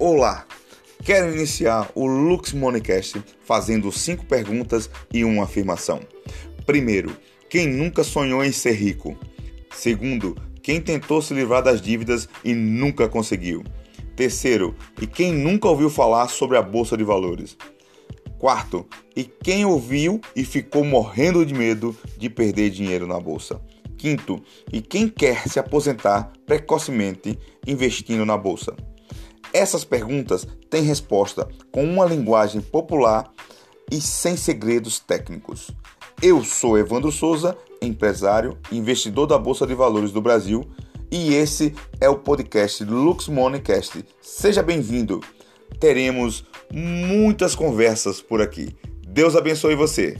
Olá! Quero iniciar o Lux Moneycast fazendo cinco perguntas e uma afirmação. Primeiro, quem nunca sonhou em ser rico? Segundo, quem tentou se livrar das dívidas e nunca conseguiu? Terceiro, e quem nunca ouviu falar sobre a bolsa de valores? Quarto, e quem ouviu e ficou morrendo de medo de perder dinheiro na bolsa? Quinto, e quem quer se aposentar precocemente investindo na bolsa? Essas perguntas têm resposta com uma linguagem popular e sem segredos técnicos. Eu sou Evandro Souza, empresário investidor da Bolsa de Valores do Brasil, e esse é o podcast Lux Moneycast. Seja bem-vindo. Teremos muitas conversas por aqui. Deus abençoe você.